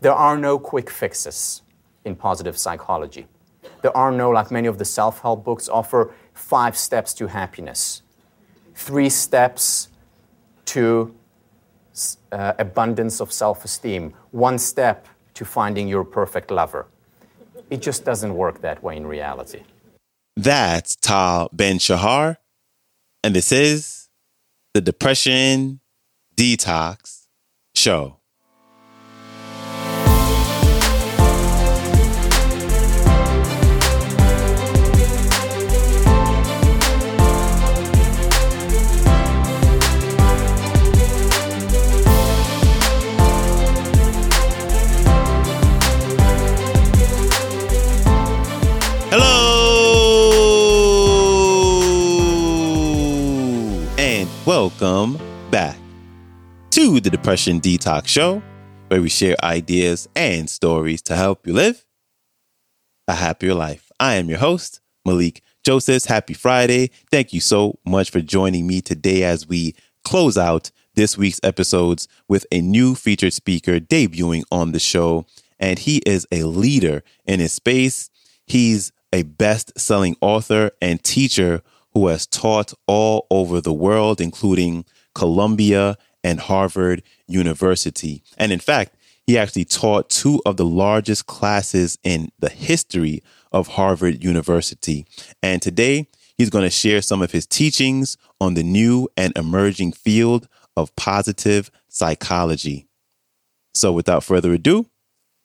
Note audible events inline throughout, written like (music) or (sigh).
There are no quick fixes in positive psychology. There are no, like many of the self help books offer, five steps to happiness, three steps to uh, abundance of self esteem, one step to finding your perfect lover. It just doesn't work that way in reality. That's Tal Ben Shahar, and this is the Depression Detox Show. The Depression Detox Show, where we share ideas and stories to help you live a happier life. I am your host, Malikee Josephs. Happy Friday. Thank you so much for joining me today as we close out this week's episodes with a new featured speaker debuting on the show. And he is a leader in his space. He's a best selling author and teacher who has taught all over the world, including Columbia and Harvard University. And in fact, he actually taught two of the largest classes in the history of Harvard University. And today, he's going to share some of his teachings on the new and emerging field of positive psychology. So, without further ado,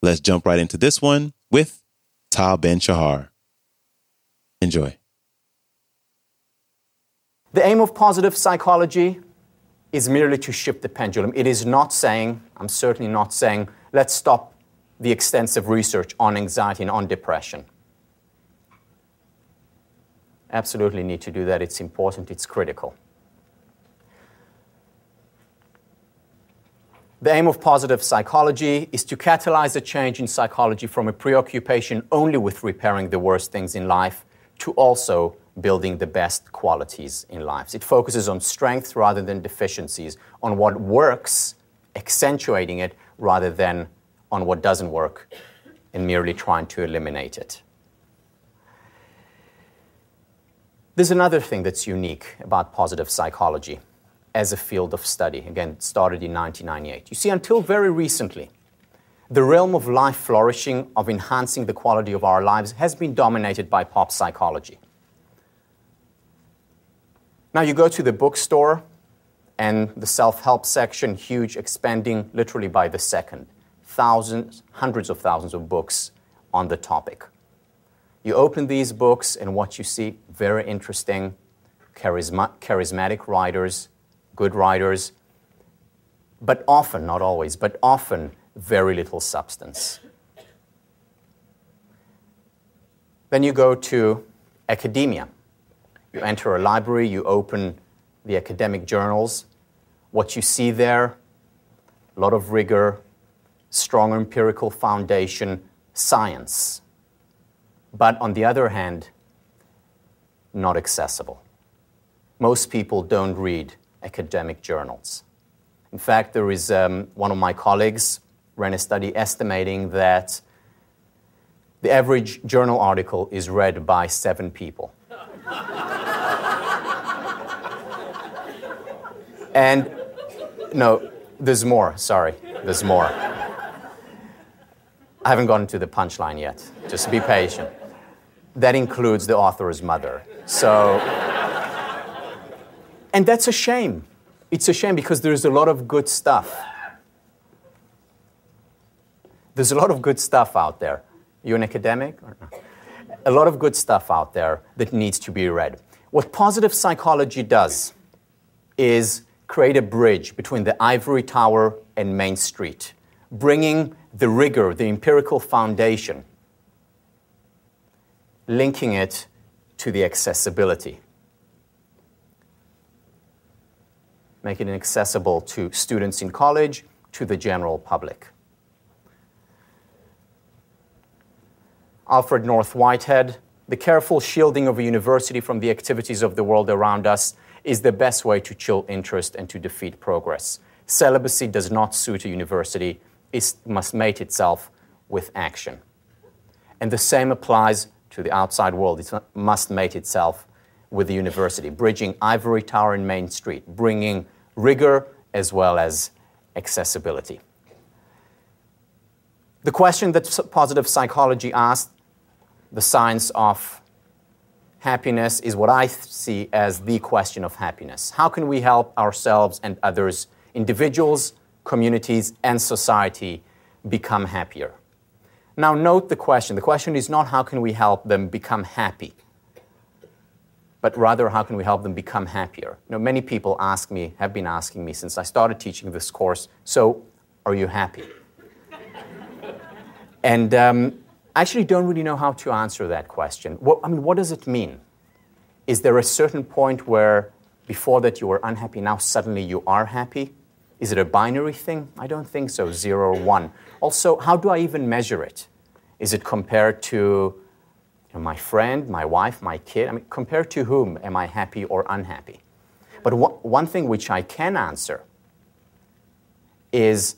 let's jump right into this one with Tal Ben Shahar. Enjoy. The aim of positive psychology is merely to shift the pendulum. It is not saying, I'm certainly not saying, let's stop the extensive research on anxiety and on depression. Absolutely need to do that. It's important, it's critical. The aim of positive psychology is to catalyze a change in psychology from a preoccupation only with repairing the worst things in life to also building the best qualities in lives. It focuses on strengths rather than deficiencies, on what works, accentuating it, rather than on what doesn't work and merely trying to eliminate it. There's another thing that's unique about positive psychology as a field of study. Again, it started in 1998. You see, until very recently, the realm of life flourishing, of enhancing the quality of our lives, has been dominated by pop psychology. Now you go to the bookstore and the self help section, huge, expanding literally by the second. Thousands, hundreds of thousands of books on the topic. You open these books, and what you see very interesting, charisma- charismatic writers, good writers, but often, not always, but often very little substance. Then you go to academia. You enter a library, you open the academic journals. What you see there, a lot of rigor, strong empirical foundation, science. But on the other hand, not accessible. Most people don't read academic journals. In fact, there is um, one of my colleagues ran a study estimating that the average journal article is read by seven people. And no, there's more, sorry, there's more. I haven't gotten to the punchline yet. Just be patient. That includes the author's mother. So, and that's a shame. It's a shame because there's a lot of good stuff. There's a lot of good stuff out there. You an academic? A lot of good stuff out there that needs to be read. What positive psychology does is create a bridge between the ivory tower and Main Street, bringing the rigor, the empirical foundation, linking it to the accessibility. Making it accessible to students in college, to the general public. Alfred North Whitehead, the careful shielding of a university from the activities of the world around us is the best way to chill interest and to defeat progress. Celibacy does not suit a university, is, must mate itself with action. And the same applies to the outside world. It must mate itself with the university, bridging ivory tower and Main Street, bringing rigor as well as accessibility. The question that positive psychology asked, the science of happiness, is what I see as the question of happiness. How can we help ourselves and others, individuals, communities, and society become happier? Now, note the question. The question is not how can we help them become happy, but rather how can we help them become happier? You know, many people ask me, have been asking me since I started teaching this course, so are you happy? (laughs) and um, I actually don't really know how to answer that question. What, I mean, what does it mean? Is there a certain point where before that you were unhappy, now suddenly you are happy? Is it a binary thing? I don't think so, zero or one. Also, how do I even measure it? Is it compared to you know, my friend, my wife, my kid? I mean, compared to whom am I happy or unhappy? But wh- one thing which I can answer is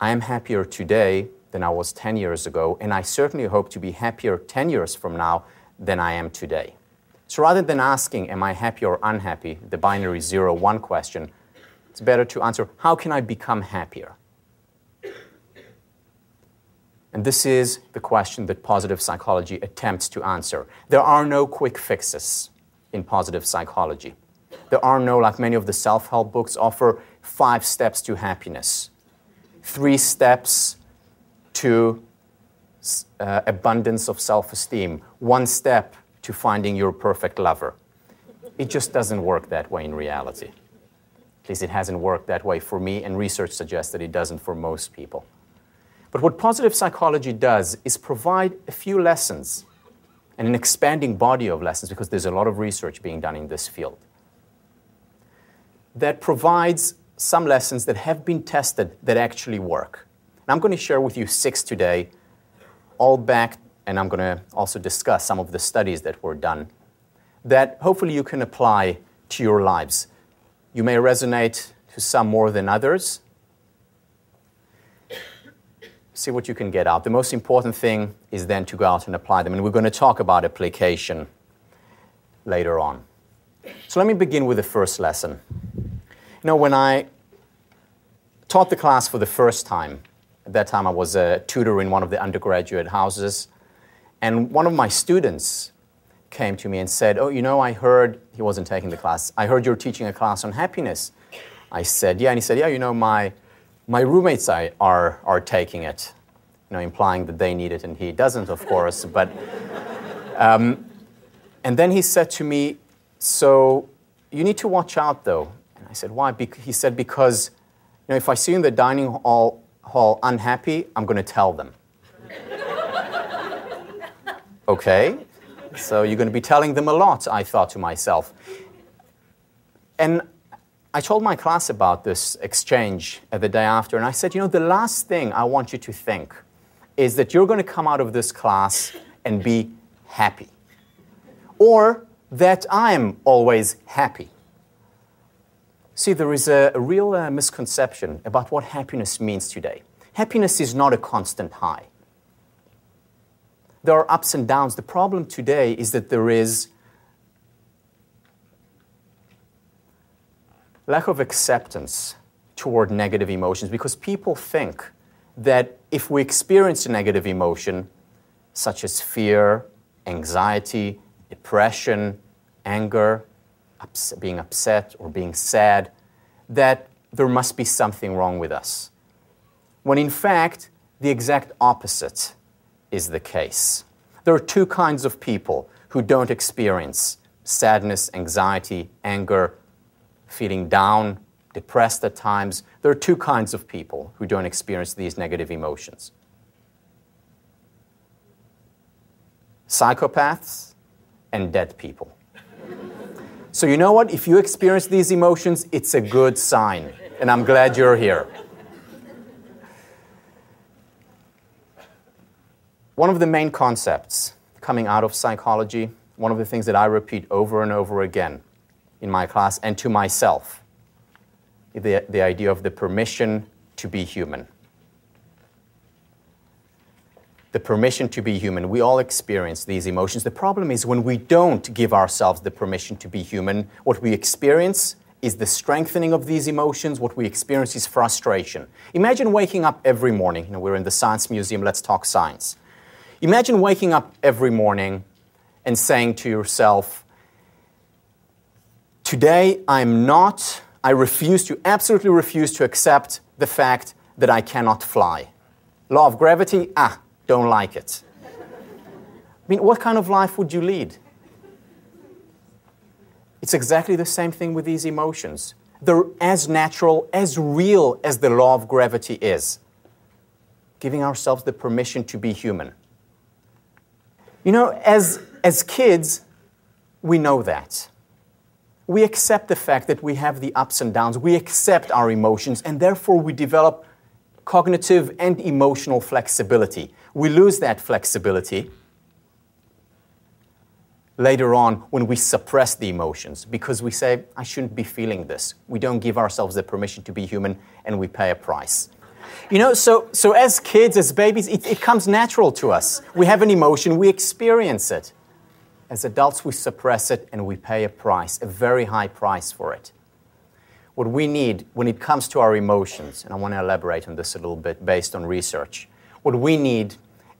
I am happier today than I was 10 years ago, and I certainly hope to be happier 10 years from now than I am today. So rather than asking, Am I happy or unhappy, the binary 0 1 question, it's better to answer, How can I become happier? And this is the question that positive psychology attempts to answer. There are no quick fixes in positive psychology. There are no, like many of the self help books offer, five steps to happiness, three steps to uh, abundance of self esteem, one step to finding your perfect lover. It just doesn't work that way in reality. At least it hasn't worked that way for me, and research suggests that it doesn't for most people. But what positive psychology does is provide a few lessons and an expanding body of lessons, because there's a lot of research being done in this field, that provides some lessons that have been tested that actually work. And I'm going to share with you six today, all backed, and I'm going to also discuss some of the studies that were done that hopefully you can apply to your lives. You may resonate to some more than others, see what you can get out. The most important thing is then to go out and apply them. And we're going to talk about application later on. So let me begin with the first lesson. You know, when I taught the class for the first time, at that time I was a tutor in one of the undergraduate houses, and one of my students came to me and said, Oh, you know, I heard, he wasn't taking the class, I heard you're teaching a class on happiness. I said, Yeah. And he said, Yeah, you know, my my roommates I, are, are taking it, you know, implying that they need it and he doesn't, of course. (laughs) But, um, and then he said to me, so you need to watch out though. And I said, why? Be- he said, because you know, if I see you in the dining hall, hall unhappy, I'm going to tell them. okay, so you're going to be telling them a lot, I thought to myself. And I told my class about this exchange the day after, and I said, you know, the last thing I want you to think is that you're going to come out of this class and be happy, or that I'm always happy. See, there is a, a real uh, misconception about what happiness means today. Happiness is not a constant high. There are ups and downs. The problem today is that there is lack of acceptance toward negative emotions because people think that if we experience a negative emotion, such as fear, anxiety, depression, anger, ups- being upset, or being sad, that there must be something wrong with us. When in fact, the exact opposite is the case. There are two kinds of people who don't experience sadness, anxiety, anger, feeling down, depressed at times. There are two kinds of people who don't experience these negative emotions psychopaths and dead people. So, you know what? If you experience these emotions, it's a good sign, and I'm glad you're here. One of the main concepts coming out of psychology, one of the things that I repeat over and over again in my class and to myself, the, the idea of the permission to be human. The permission to be human. We all experience these emotions. The problem is when we don't give ourselves the permission to be human, what we experience is the strengthening of these emotions. What we experience is frustration. Imagine waking up every morning. You know, we're in the Science Museum, let's talk science. Imagine waking up every morning and saying to yourself, Today I'm not, I refuse to, absolutely refuse to accept the fact that I cannot fly. Law of gravity, ah, don't like it. I mean, what kind of life would you lead? It's exactly the same thing with these emotions. They're as natural, as real as the law of gravity is. Giving ourselves the permission to be human. You know, as, as kids, we know that. We accept the fact that we have the ups and downs. We accept our emotions, and therefore we develop cognitive and emotional flexibility. We lose that flexibility later on when we suppress the emotions because we say, I shouldn't be feeling this. We don't give ourselves the permission to be human and we pay a price. You know, so, so as kids, as babies, it, it comes natural to us. We have an emotion, we experience it. As adults, we suppress it and we pay a price, a very high price for it. What we need when it comes to our emotions, and I want to elaborate on this a little bit based on research, what we need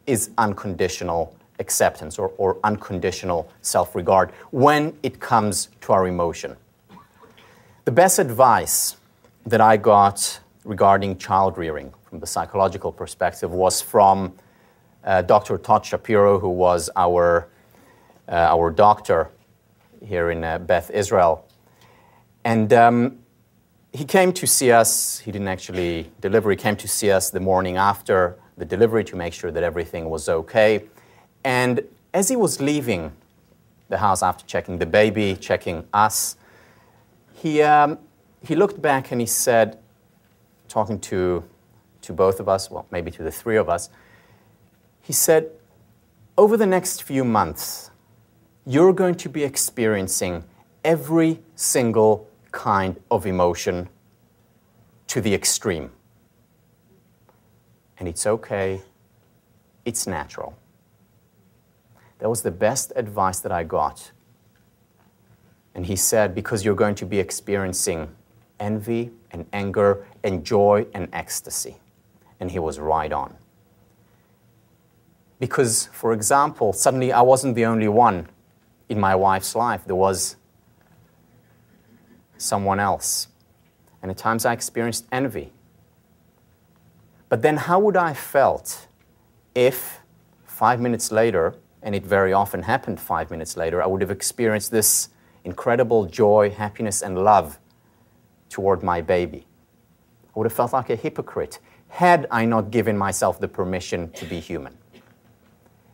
is unconditional acceptance or, or unconditional self regard when it comes to our emotion. The best advice that I got regarding child rearing from the psychological perspective was from uh, Dr. Todd Shapiro, who was our, uh, our doctor here in uh, Beth Israel. And um, he came to see us, he didn't actually deliver, he came to see us the morning after the delivery to make sure that everything was okay. And as he was leaving the house after checking the baby, checking us, he, um, he looked back and he said, talking to, to both of us, well, maybe to the three of us, he said, Over the next few months, you're going to be experiencing every single kind of emotion to the extreme. And it's okay, it's natural. That was the best advice that I got. And he said, Because you're going to be experiencing envy and anger and joy and ecstasy. And he was right on. Because, for example, suddenly I wasn't the only one in my wife's life, there was someone else. And at times I experienced envy. But then, how would I have felt if five minutes later and it very often happened five minutes later, I would have experienced this incredible joy, happiness, and love toward my baby. I would have felt like a hypocrite had I not given myself the permission to be human.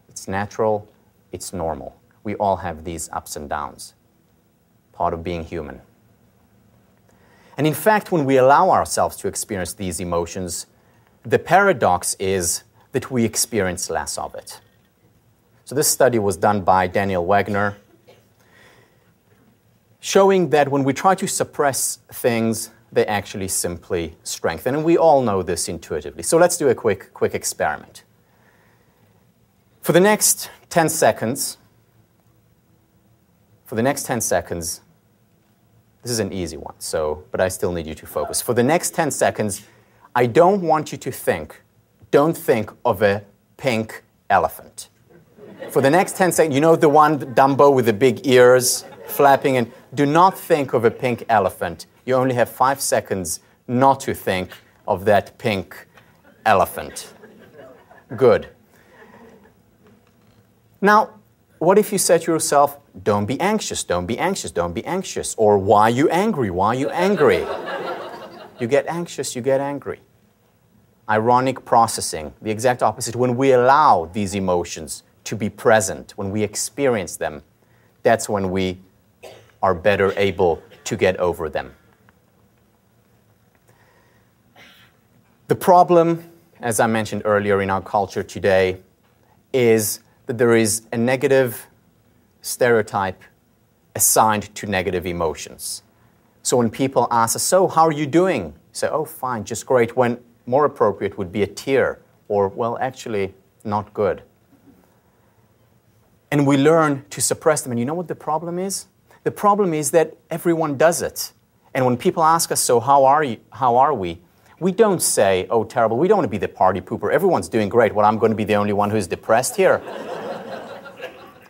It's natural, it's normal. We all have these ups and downs, part of being human. And in fact, when we allow ourselves to experience these emotions, the paradox is that we experience less of it. So this study was done by Daniel Wegner, showing that when we try to suppress things, they actually simply strengthen. And we all know this intuitively. So let's do a quick, quick experiment. For the next 10 seconds, for the next 10 seconds, this is an easy one, so, but I still need you to focus. For the next 10 seconds, I don't want you to think, don't think of a pink elephant for the next 10 seconds, you know the one Dumbo with the big ears flapping, and do not think of a pink elephant. You only have five seconds not to think of that pink elephant. Good. Now, what if you to yourself, don't be anxious, don't be anxious, don't be anxious? Or why are you angry? Why are you angry? you get anxious, you get angry. Ironic processing, the exact opposite. When we allow these emotions to be present, when we experience them, that's when we are better able to get over them. The problem, as I mentioned earlier in our culture today, is that there is a negative stereotype assigned to negative emotions. So when people ask us, So, how are you doing? Say, Oh, fine, just great. When, more appropriate would be a tear, or, well, actually, not good. And we learn to suppress them. And you know what the problem is? The problem is that everyone does it. And when people ask us, so how are, you, how are we? We don't say, oh, terrible. We don't want to be the party pooper. Everyone's doing great. Well, I'm going to be the only one who's depressed here.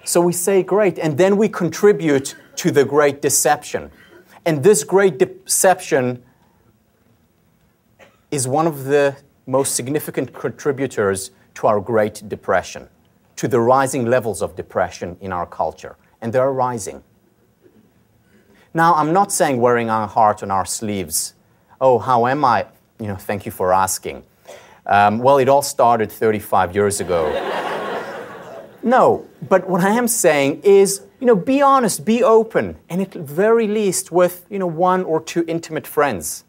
So we say, great. And then we contribute to the great deception. And this great deception is one of the most significant contributors to our Great Depression, to the rising levels of depression in our culture. And they're rising. Now, I'm not saying wearing our heart on our sleeves. Oh, how am I? You know, thank you for asking. Um, well, it all started 35 years ago. No, but what I am saying is, you know, be honest, be open, and at the very least with, you know, one or two intimate friends.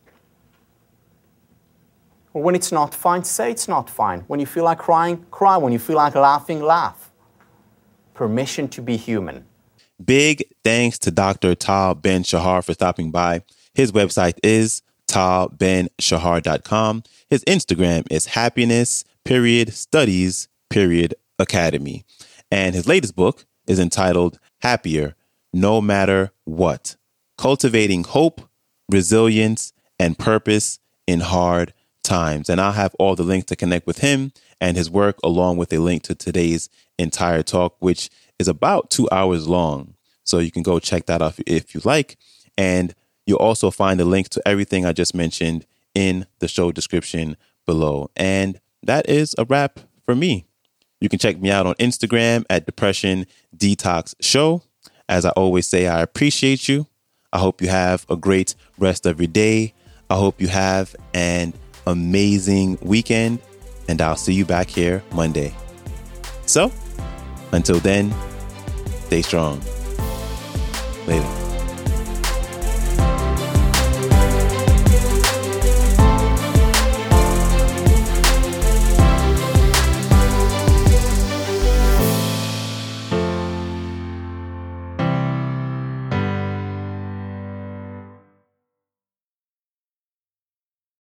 Or when it's not fine, say it's not fine. When you feel like crying, cry. When you feel like laughing, laugh. Permission to be human. Big thanks to Dr. Tal Ben Shahar for stopping by. His website is talbenshahar.com. His Instagram is happiness period studies period academy. And his latest book is entitled Happier No Matter What Cultivating Hope, Resilience, and Purpose in Hard Times. And I'll have all the links to connect with him and his work, along with a link to today's entire talk, which is about two hours long. So you can go check that out if you like. And you'll also find the link to everything I just mentioned in the show description below. And that is a wrap for me. You can check me out on Instagram at Depression Detox Show. As I always say, I appreciate you. I hope you have a great rest of your day. I hope you have an amazing weekend, and I'll see you back here Monday. So, until then, stay strong. Later.